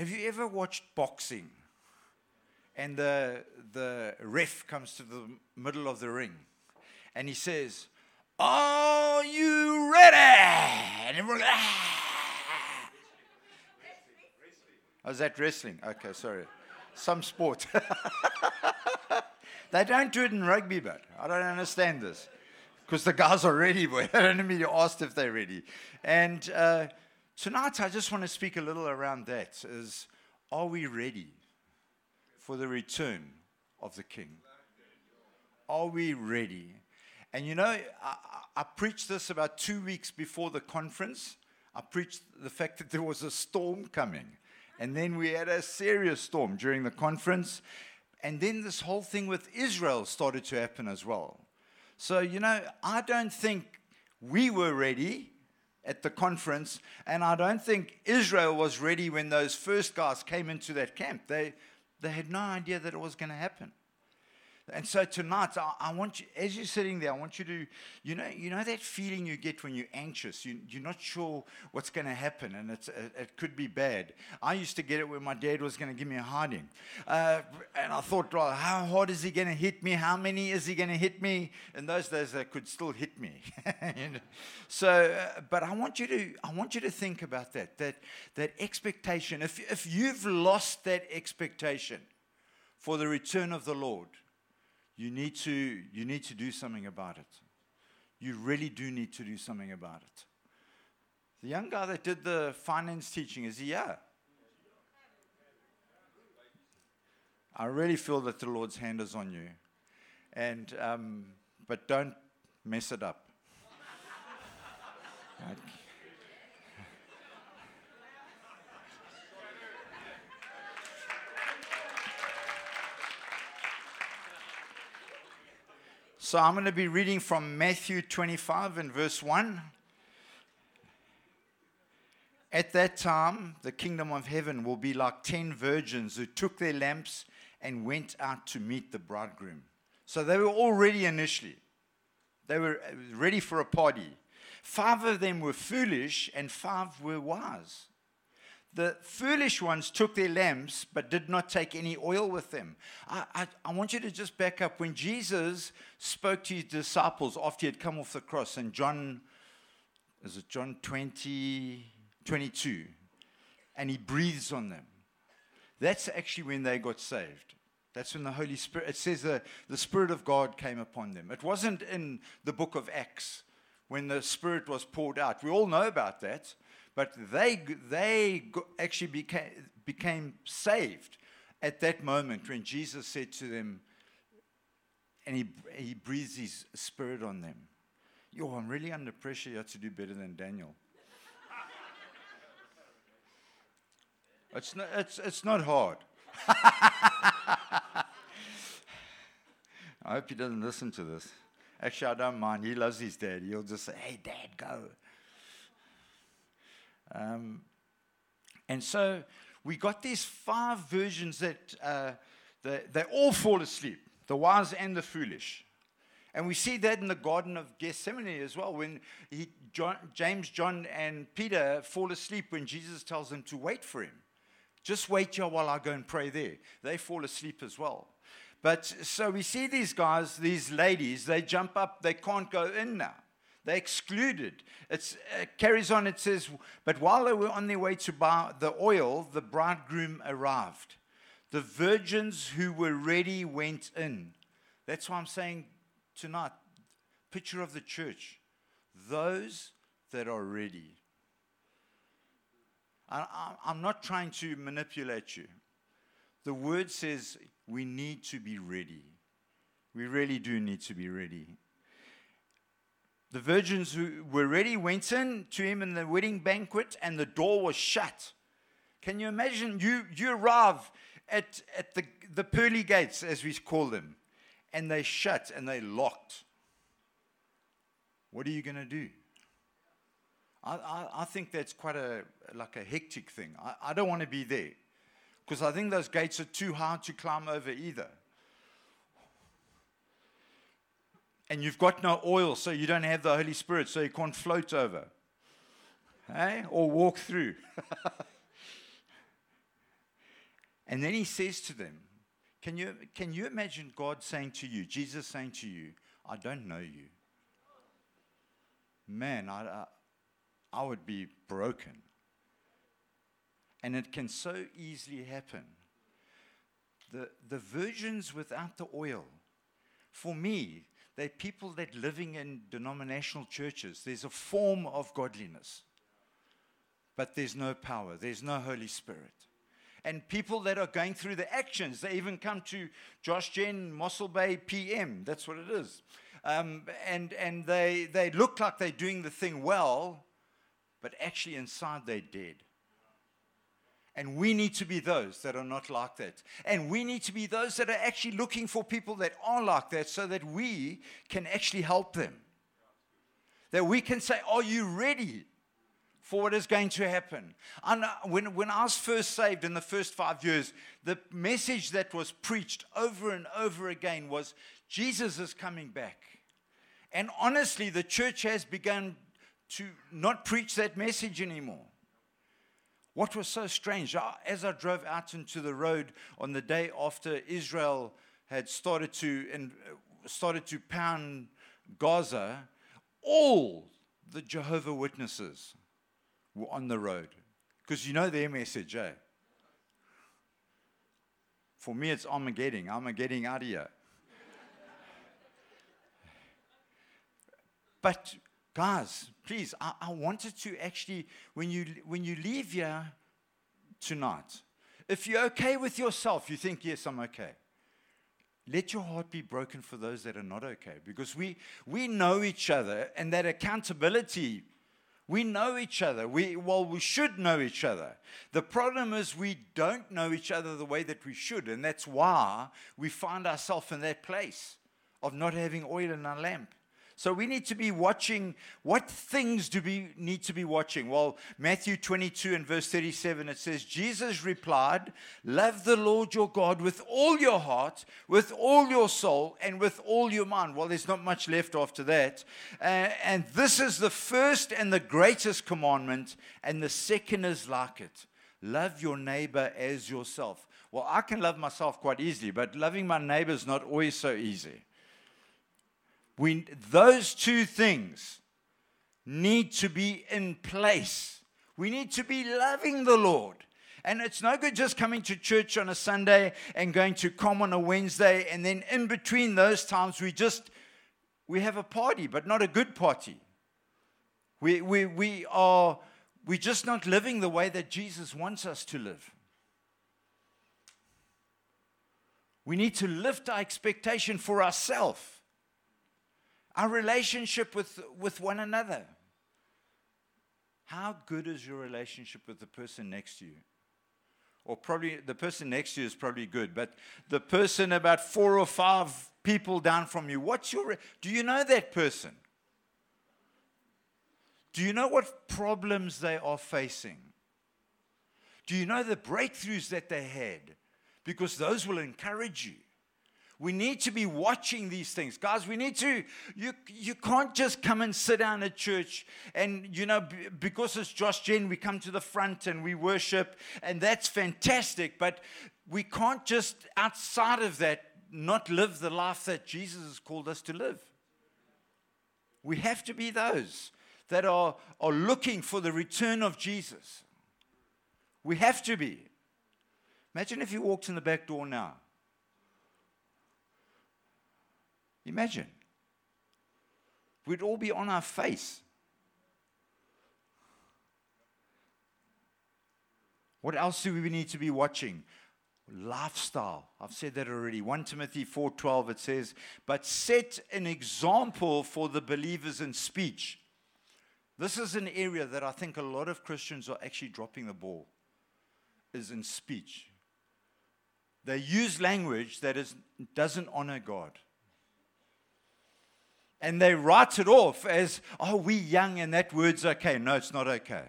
Have you ever watched boxing? And the, the ref comes to the middle of the ring and he says, Are you ready? And everyone, goes, ah. Oh, is that wrestling? Okay, sorry. Some sport. they don't do it in rugby, but I don't understand this. Because the guys are ready, but I don't mean you asked if they're ready. And uh, tonight I just want to speak a little around that is are we ready for the return of the King? Are we ready? And you know, I, I preached this about two weeks before the conference. I preached the fact that there was a storm coming. And then we had a serious storm during the conference. And then this whole thing with Israel started to happen as well. So, you know, I don't think we were ready at the conference, and I don't think Israel was ready when those first guys came into that camp. They, they had no idea that it was going to happen. And so tonight, I, I, want you, as you're sitting there, I want you to, you know, you know that feeling you get when you're anxious. You, you're not sure what's going to happen, and it's, it, it, could be bad. I used to get it when my dad was going to give me a hiding, uh, and I thought, well, how hard is he going to hit me? How many is he going to hit me? In those days, they could still hit me. So, uh, but I want you to, I want you to think about that, that, that expectation. If, if you've lost that expectation for the return of the Lord you need to, you need to do something about it. You really do need to do something about it. The young guy that did the finance teaching, is he here? I really feel that the Lord's hand is on you. And, um, but don't mess it up. So I'm going to be reading from Matthew 25 and verse 1. At that time, the kingdom of heaven will be like ten virgins who took their lamps and went out to meet the bridegroom. So they were all ready initially. They were uh, ready for a party. Five of them were foolish and five were wise. The foolish ones took their lamps but did not take any oil with them. I, I, I, want you to just back up. When Jesus spoke to his disciples after he had come off the cross, in John, is it John 20, 22, and he breathes on them, that's actually when they got saved. That's when the Holy Spirit, it says the, the Spirit of God came upon them. It wasn't in the book of Acts when the Spirit was poured out. We all know about that. But they, they actually became, became saved at that moment when Jesus said to them, and he, he breathes his spirit on them. Yo, I'm really under pressure here to do better than Daniel. it's, not, it's, it's not hard. I hope he doesn't listen to this. Actually, I don't mind. He loves his dad. He'll just say, hey, dad, go. Um, and so we got these five versions that uh, they, they all fall asleep the wise and the foolish. And we see that in the Garden of Gethsemane as well, when he, John, James, John, and Peter fall asleep when Jesus tells them to wait for him. Just wait here while I go and pray there. They fall asleep as well. But so we see these guys, these ladies, they jump up, they can't go in now. They're excluded. It uh, carries on, it says, But while they were on their way to buy the oil, the bridegroom arrived. The virgins who were ready went in. That's why I'm saying tonight, picture of the church, those that are ready. I, am not trying to manipulate you. The word says we need to be ready. We really do need to be ready. The virgins who were ready went in to him in the wedding banquet, and the door was shut. Can you imagine? You, you arrive at, at the, the pearly gates, as we call them, and they shut and they locked. What are you going to do? I, I, I, think that's quite a like a hectic thing. I, I don't want to be there because I think those gates are too hard to climb over either. And you've got no oil, so you don't have the Holy Spirit, so you can't float over. Hey? Or walk through. And then he says to them, can you, can you imagine God saying to you, Jesus saying to you, I don't know you? Man, I, I, would be broken. And it can so easily happen. The, the virgins without the oil, for me, they're people that living in denominational churches. There's a form of godliness, but there's no power, there's no Holy Spirit. And people that are going through the actions, they even come to Josh Gen Mossel Bay PM. That's what it is. Um, and and they, they look like they're doing the thing well, but actually inside they're dead. And we need to be those that are not like that. And we need to be those that are actually looking for people that are like that so that we can actually help them. That we can say, Are you ready for what is going to happen? And when, when I was first saved in the first five years, the message that was preached over and over again was Jesus is coming back. And honestly, the church has begun to not preach that message anymore. What was so strange, as I drove out into the road on the day after Israel had started to, and started to pound Gaza, all the Jehovah Witnesses were on the road. Because you know their message, eh? For me, it's Armageddon. Armageddon out of here. but guys, please, I, I wanted to actually, when you, when you leave here tonight, if you're okay with yourself, you think, yes, I'm okay. Let your heart be broken for those that are not okay because we, we know each other and that accountability, we know each other. We, well, we should know each other. The problem is we don't know each other the way that we should, and that's why we find ourselves in that place of not having oil in our lamp. So we need to be watching. What things do we need to be watching? Well, Matthew 22 and verse 37, it says, Jesus replied, Love the Lord your God with all your heart, with all your soul, and with all your mind. Well, there's not much left after that. Uh, and this is the first and the greatest commandment, and the second is like it love your neighbor as yourself. Well, I can love myself quite easily, but loving my neighbor is not always so easy. We, those two things need to be in place. We need to be loving the Lord. And it's no good just coming to church on a Sunday and going to come on a Wednesday, and then in between those times, we just we have a party, but not a good party. We, we, we are we're just not living the way that Jesus wants us to live. We need to lift our expectation for ourselves our relationship with, with one another. How good is your relationship with the person next to you? Or probably the person next to you is probably good, but the person about four or five people down from you, what's your. Do you know that person? Do you know what problems they are facing? Do you know the breakthroughs that they had? Because those will encourage you. We need to be watching these things. Guys, we need to, you, you can't just come and sit down at church and, you know, because it's Josh Gen, we come to the front and we worship, and that's fantastic. But we can't just, outside of that, not live the life that Jesus has called us to live. We have to be those that are, are looking for the return of Jesus. We have to be. Imagine if you walked in the back door now Imagine. We'd all be on our face. What else do we need to be watching? Lifestyle. I've said that already. 1 Timothy 4:12 it says, "But set an example for the believers in speech." This is an area that I think a lot of Christians are actually dropping the ball. Is in speech. They use language that is, doesn't honor God and they write it off as, oh, we young and that word's okay. No, it's not okay.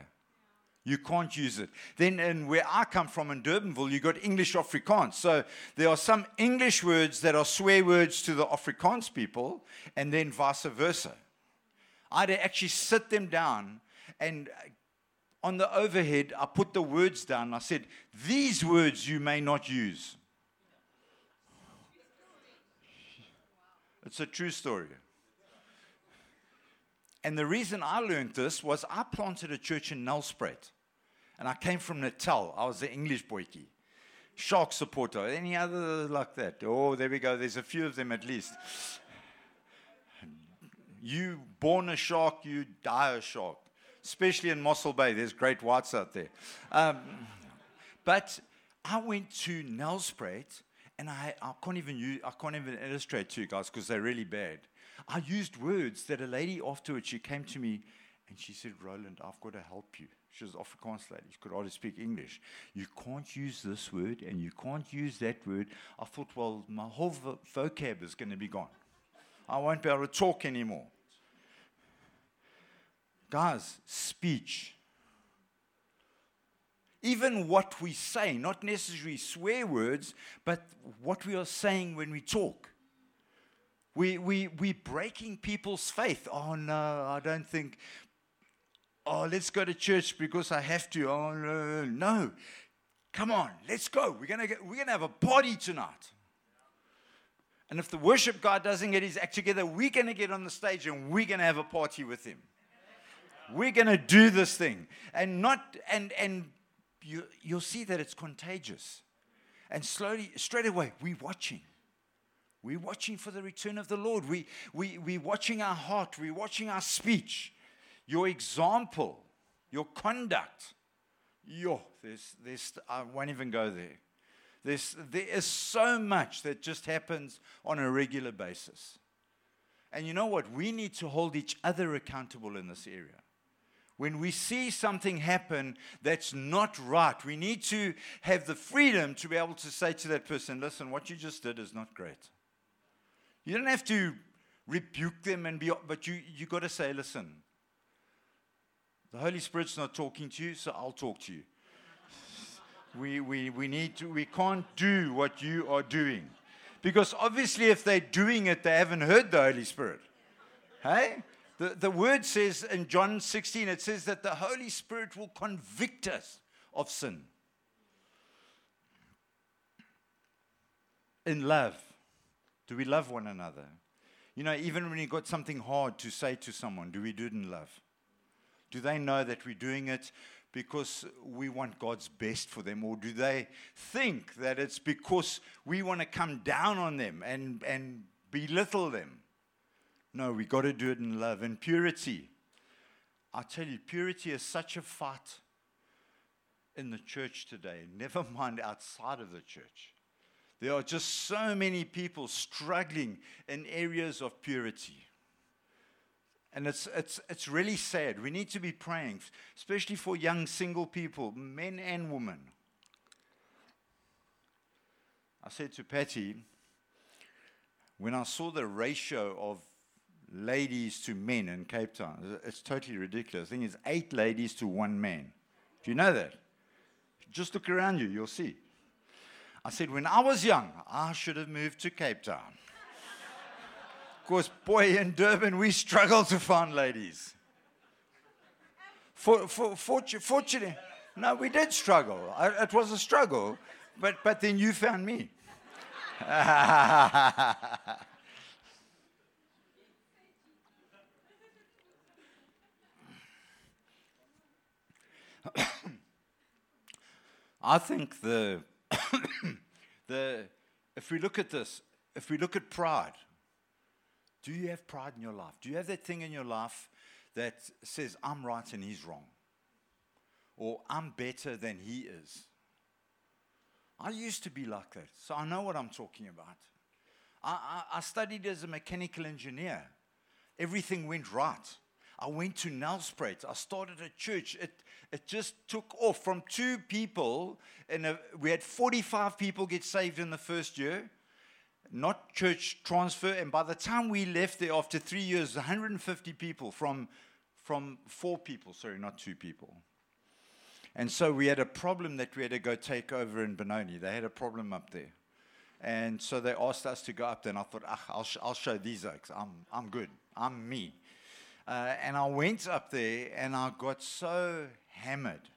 You can't use it. Then, in where I come from in Durbanville, you got English Afrikaans. So there are some English words that are swear words to the Afrikaans people, and then vice versa. I had to actually sit them down and on the overhead, I put the words down. I said, These words you may not use. It's a true story. And the reason I learned this was I planted a church in Nelspruit. And I came from Natal. I was the English boykie. Shark supporter. Any other like that? Oh, there we go. There's a few of them at least. You born a shark, you die a shark. Especially in Mossel Bay, there's great whites out there. Um, but I went to Nelspruit, and I, I can't even use, I can't even illustrate to you guys because they're really bad. I used words that a lady afterwards she came to me and she said, Rowland, I've got to help you. She was Afrikaans lady. She could hardly speak English. You can't use this word and you can't use that word. I thought, well, my whole vo- vocab is going to be gone. I won't be able to talk anymore. Guys, speech. Even what we say, not necessarily swear words, but what we are saying when we talk. We, we, we're breaking people's faith. Oh, no, I don't think. Oh, let's go to church because I have to. Oh, no. No. Come on, let's go. We're going we're going to have a party tonight. And if the worship guy doesn't get his act together, we're going to get on the stage and we're going to have a party with him. We're going to do this thing. And not, and, and you, you'll see that it's contagious. And slowly, straight away, we're watching. We're watching for the return of the Lord. We, we, we're watching our heart. We're watching our speech. Your example, your conduct. Yo, there's, there's, I won't even go there. There's, there is so much that just happens on a regular basis. And you know what? We need to hold each other accountable in this area. When we see something happen that's not right, we need to have the freedom to be able to say to that person, listen, what you just did is not great. You don't have to rebuke them and be, but you you got to say, listen. The Holy Spirit's not talking to you, so I'll talk to you. we, we, we need to, we can't do what you are doing. Because obviously, if they're doing it, they haven't heard the Holy Spirit. Hey? The, the word says in John 16, it says that the Holy Spirit will convict us of sin. In love. Do we love one another? You know, even when you got something hard to say to someone, do we do it in love? Do they know that we're doing it because we want God's best for them? Or do they think that it's because we want to come down on them and, and belittle them? No, we got to do it in love and purity. I tell you, purity is such a fight in the church today, never mind outside of the church. There are just so many people struggling in areas of purity. And it's, it's, it's really sad. We need to be praying, especially for young single people, men and women. I said to Patty, when I saw the ratio of ladies to men in Cape Town, it's totally ridiculous. I think it's eight ladies to one man. Do you know that? Just look around you, you'll see. I said, when I was young, I should have moved to Cape Town. of course, boy, in Durban, we struggle to find ladies. For, for, fortunately, no, we did struggle. I, it was a struggle, but, but then you found me. I think the the, if we look at this, if we look at pride, do you have pride in your life? Do you have that thing in your life that says, I'm right and he's wrong? Or I'm better than he is? I used to be like that, so I know what I'm talking about. I, I, I studied as a mechanical engineer. Everything went right. I went to Nelspruit. I started a church. It, it just took off from two people. And we had 45 people get saved in the first year, not church transfer. And by the time we left there after three years, 150 people from, from four people, sorry, not two people. And so we had a problem that we had to go take over in Benoni. They had a problem up there. And so they asked us to go up there, and I thought, ah, I'll, sh- I'll show these okes. I'm, I'm good. I'm me. Uh, and I went up there and I got so hammered.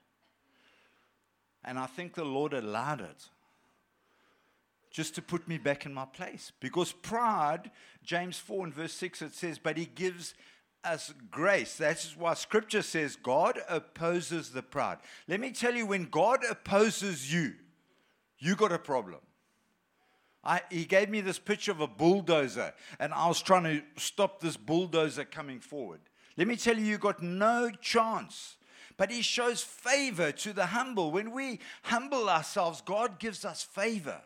And I think the Lord allowed it just to put me back in my place. Because pride, James 4 and verse 6, it says, but he gives us grace. That's why scripture says God opposes the proud. Let me tell you, when God opposes you, you got a problem. I, he gave me this picture of a bulldozer, and I was trying to stop this bulldozer coming forward. Let me tell you, you got no chance. But he shows favor to the humble. When we humble ourselves, God gives us favor.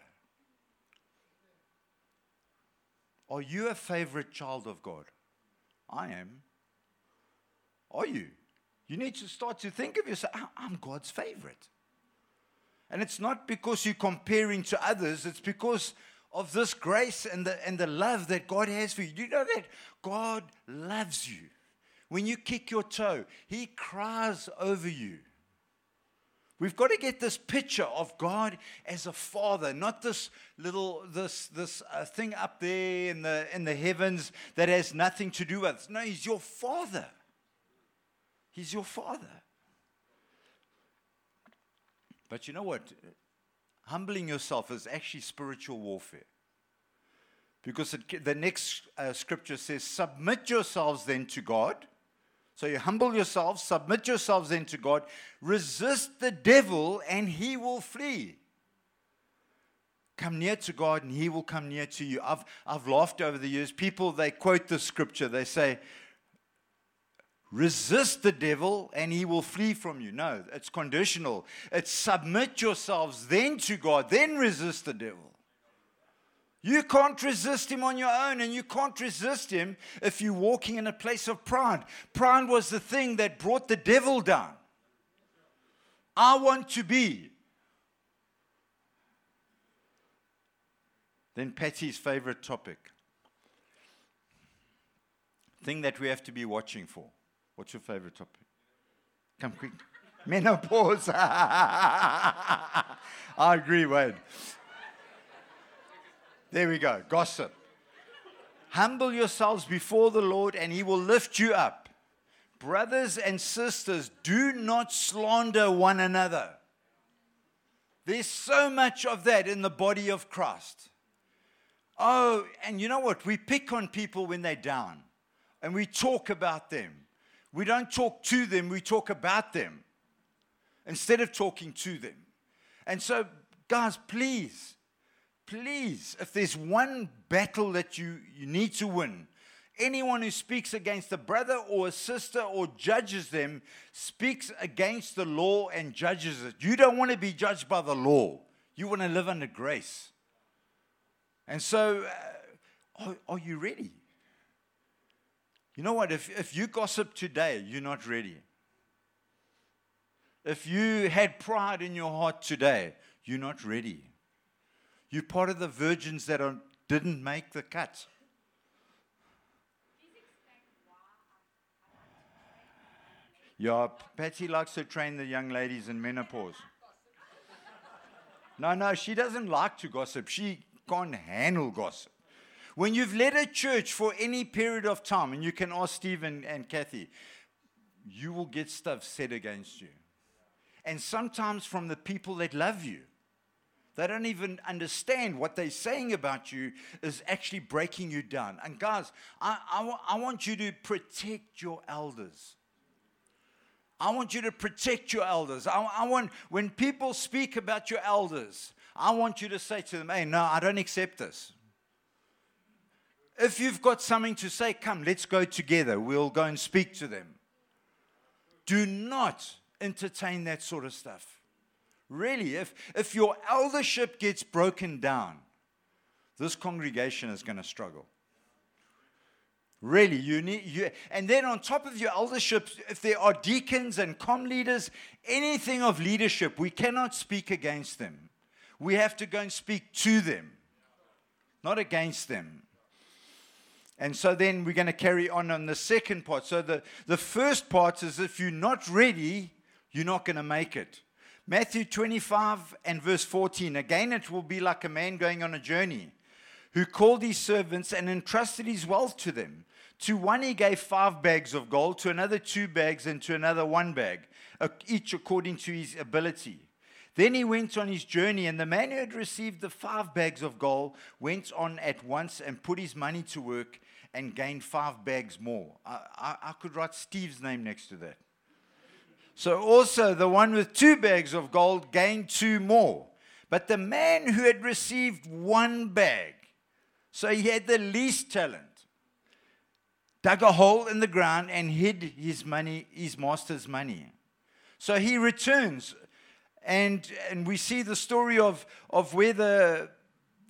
Are you a favorite child of God? I am. Are you? You need to start to think of yourself I'm God's favorite. And it's not because you're comparing to others, it's because of this grace and the, and the love that God has for you. Do you know that? God loves you. When you kick your toe, He cries over you. We've got to get this picture of God as a father, not this little this this uh, thing up there in the in the heavens that has nothing to do with. No, He's your father. He's your father. But you know what? Humbling yourself is actually spiritual warfare. Because it, the next uh, scripture says, Submit yourselves then to God. So you humble yourselves, submit yourselves then to God, resist the devil, and he will flee. Come near to God, and he will come near to you. I've, I've laughed over the years. People, they quote the scripture. They say, resist the devil and he will flee from you. No, it's conditional. It's submit yourselves then to God, then resist the devil. You can't resist him on your own, and you can't resist him if you're walking in a place of pride. Pride was the thing that brought the devil down. I want to be. Then Patty's favorite topic. Thing that we have to be watching for. What's your favorite topic? Come quick. Menopause. I agree, Wade. There we go. Gossip. Humble yourselves before the Lord, and he will lift you up. Brothers and sisters, do not slander one another. There's so much of that in the body of Christ. Oh, and you know what? We pick on people when they're down and we talk about them. We don't talk to them, we talk about them instead of talking to them. And so, guys, please, please, if there's one battle that you, you need to win, anyone who speaks against a brother or a sister or judges them speaks against the law and judges it. You don't want to be judged by the law, you want to live under grace. And so, uh, are, are you ready? You know what? If, if you gossip today, you're not ready. If you had pride in your heart today, you're not ready. You're part of the virgins that are, didn't make the cut. Yeah, Patty likes to train the young ladies in menopause. No, no, she doesn't like to gossip. She can't handle gossip. When you've led a church for any period of time, and you can ask Stephen and Kathy, you will get stuff said against you. And sometimes from the people that love you. They don't even understand what they're saying about you is actually breaking you down. And guys, I, I, I want you to protect your elders. I want you to protect your elders. I, I, want, when people speak about your elders, I want you to say to them, hey, no, I don't accept this. If you've got something to say, come, let's go together. We'll go and speak to them. Do not entertain that sort of stuff. Really, if, if your eldership gets broken down, this congregation is going to struggle. Really, you need you, and then on top of your eldership, if there are deacons and com leaders, anything of leadership, we cannot speak against them. We have to go and speak to them, not against them. And so then we're going to carry on on the second part. So the, the first part is if you're not ready, you're not going to make it. Matthew 25 and verse 14. Again, it will be like a man going on a journey who called his servants and entrusted his wealth to them. To one he gave five bags of gold, to another two bags, and to another one bag, each according to his ability. Then he went on his journey, and the man who had received the five bags of gold went on at once and put his money to work and gained five bags more. I, I, I could write Steve's name next to that. So also the one with two bags of gold gained two more. But the man who had received one bag, so he had the least talent, dug a hole in the ground and hid his money, his master's money. So he returns, and, and we see the story of, of where the,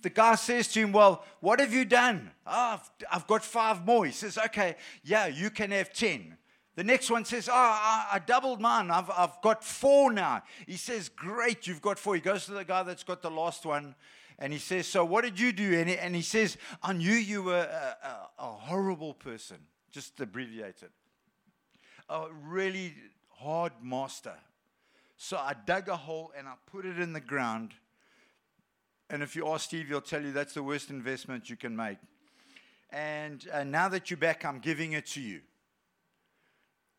the guy says to him, Well, what have you done? Oh, I've, I've got five more. He says, Okay, yeah, you can have ten. The next one says, Oh, I, I, doubled mine. I've, I've got four now. He says, Great, you've got four. He goes to the guy that's got the last one and he says, So what did you do? And he, and he says, I knew you were a, a, a horrible person, just abbreviated, a really hard master. So I dug a hole and I put it in the ground. And if you ask Steve, he'll tell you that's the worst investment you can make. And uh, now that you're back, I'm giving it to you.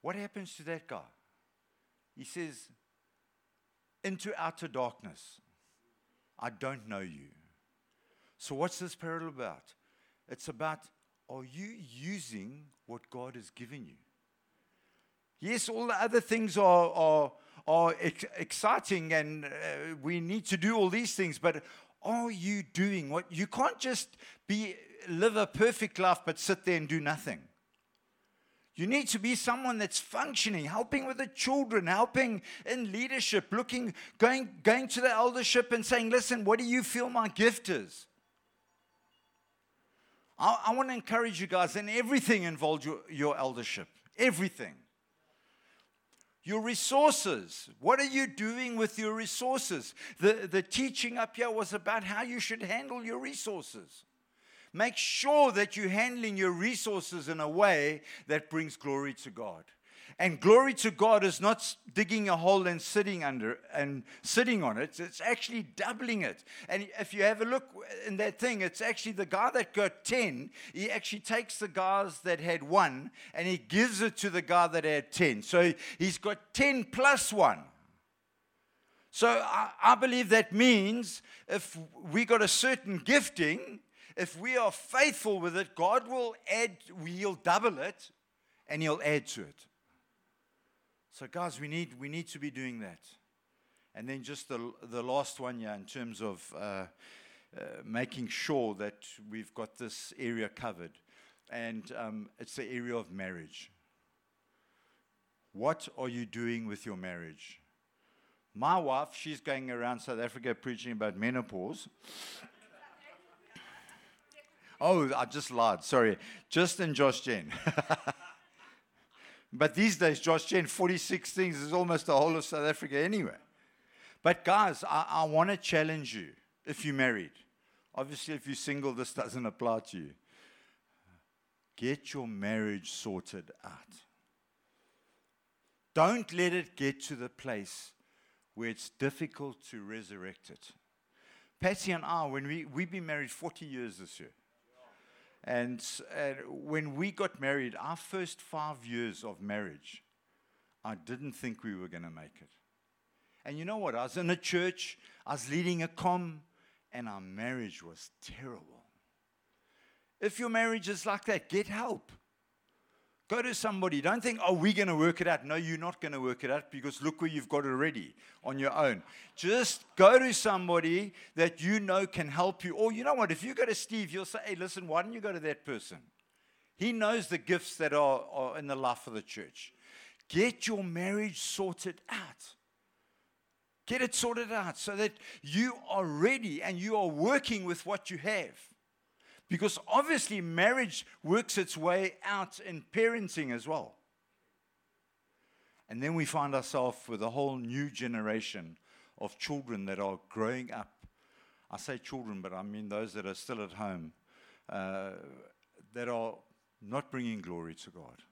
What happens to that guy? He says, Into outer darkness. I don't know you. So, what's this parable about? It's about are you using what God has given you? Yes, all the other things are, are, are ex- exciting and uh, we need to do all these things, but are you doing what you can't just be live a perfect life but sit there and do nothing? You need to be someone that's functioning, helping with the children, helping in leadership, looking, going, going to the eldership and saying, listen, what do you feel my gift is? I, I want to encourage you guys in everything involved your, your eldership. Everything. Your resources. What are you doing with your resources? The, the teaching up here was about how you should handle your resources. Make sure that you're handling your resources in a way that brings glory to God. And glory to God is not digging a hole and sitting under and sitting on it. It's actually doubling it. And if you have a look in that thing, it's actually the guy that got 10, he actually takes the guys that had one and he gives it to the guy that had 10. So he's got 10 plus one. So I, I believe that means if we got a certain gifting, if we are faithful with it, God will add, He'll double it and He'll add to it. So, guys, we need, we need to be doing that. And then just the, the last one, yeah, in terms of uh, uh, making sure that we've got this area covered. And um, it's the area of marriage. What are you doing with your marriage? My wife, she's going around South Africa preaching about menopause. Oh, I just lied. Sorry. Just in Josh Gen. but these days, Josh Gen, 46 things is almost the whole of South Africa anyway. But guys, I, I want to challenge you if you're married. Obviously, if you're single, this doesn't apply to you. Get your marriage sorted out. Don't let it get to the place where it's difficult to resurrect it. Patsy and I, when we, we've been married 40 years this year. And, and when we got married, our first five years of marriage, I didn't think we were going to make it. And you know what? I was in a church, I was leading a com, and our marriage was terrible. If your marriage is like that, get help. Go to somebody. Don't think, oh, we're going to work it out. No, you're not going to work it out because look where you've got already on your own. Just go to somebody that you know can help you. Or you know what? If you go to Steve, you'll say, hey, listen, why don't you go to that person? He knows the gifts that are, are in the life of the church. Get your marriage sorted out. Get it sorted out so that you are ready and you are working with what you have. Because obviously, marriage works its way out in parenting as well. And then we find ourselves with a whole new generation of children that are growing up. I say children, but I mean those that are still at home, uh, that are not bringing glory to God.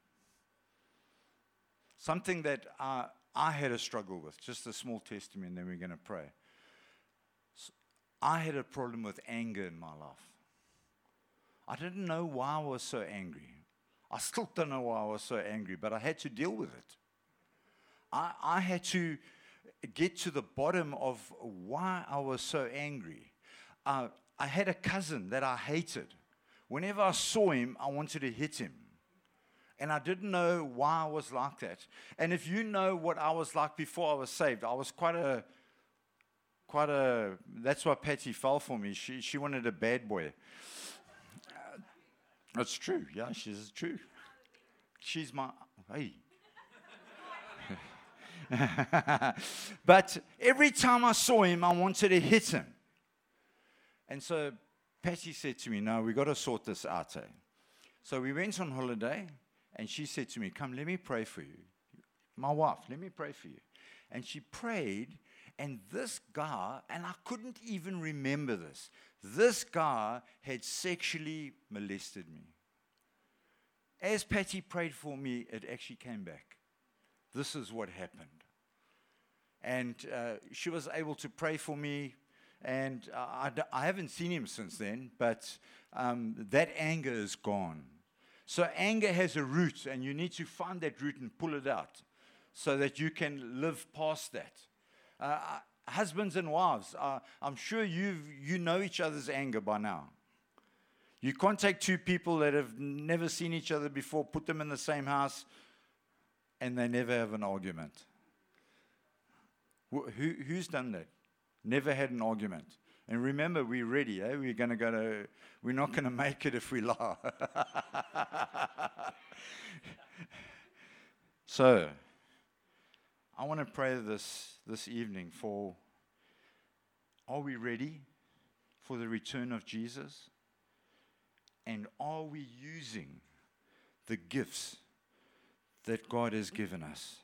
Something that I, I had a struggle with, just a small testimony, and then we're going to pray. I had a problem with anger in my life. I didn't know why I was so angry. I still don't know why I was so angry, but I had to deal with it. I, I had to get to the bottom of why I was so angry. Uh, I had a cousin that I hated. Whenever I saw him, I wanted to hit him. And I didn't know why I was like that. And if you know what I was like before I was saved, I was quite a, quite a, that's why Patty fell for me. She, she wanted a bad boy. That's true. Yeah, she's true. She's my, hey. but every time I saw him, I wanted to hit him. And so Patty said to me, No, we've got to sort this out. Eh? So we went on holiday, and she said to me, Come, let me pray for you. My wife, let me pray for you. And she prayed, and this guy, and I couldn't even remember this, this guy had sexually molested me. As Patty prayed for me, it actually came back. This is what happened. And uh, she was able to pray for me and I, I, haven't seen him since then, but um, that anger is gone. So anger has a root, and you need to find that root and pull it out so that you can live past that. Uh husbands and wives, uh, I'm sure you you know each other's anger by now. You can't take two people that have never seen each other before, put them in the same house, and they never have an argument. Who, who's done that? Never had an argument. And remember, we're ready. Eh? We're going to go to. We're not going to make it if we lie. so, I want to pray this this evening for. Are we ready for the return of Jesus? And are we using the gifts that God has given us?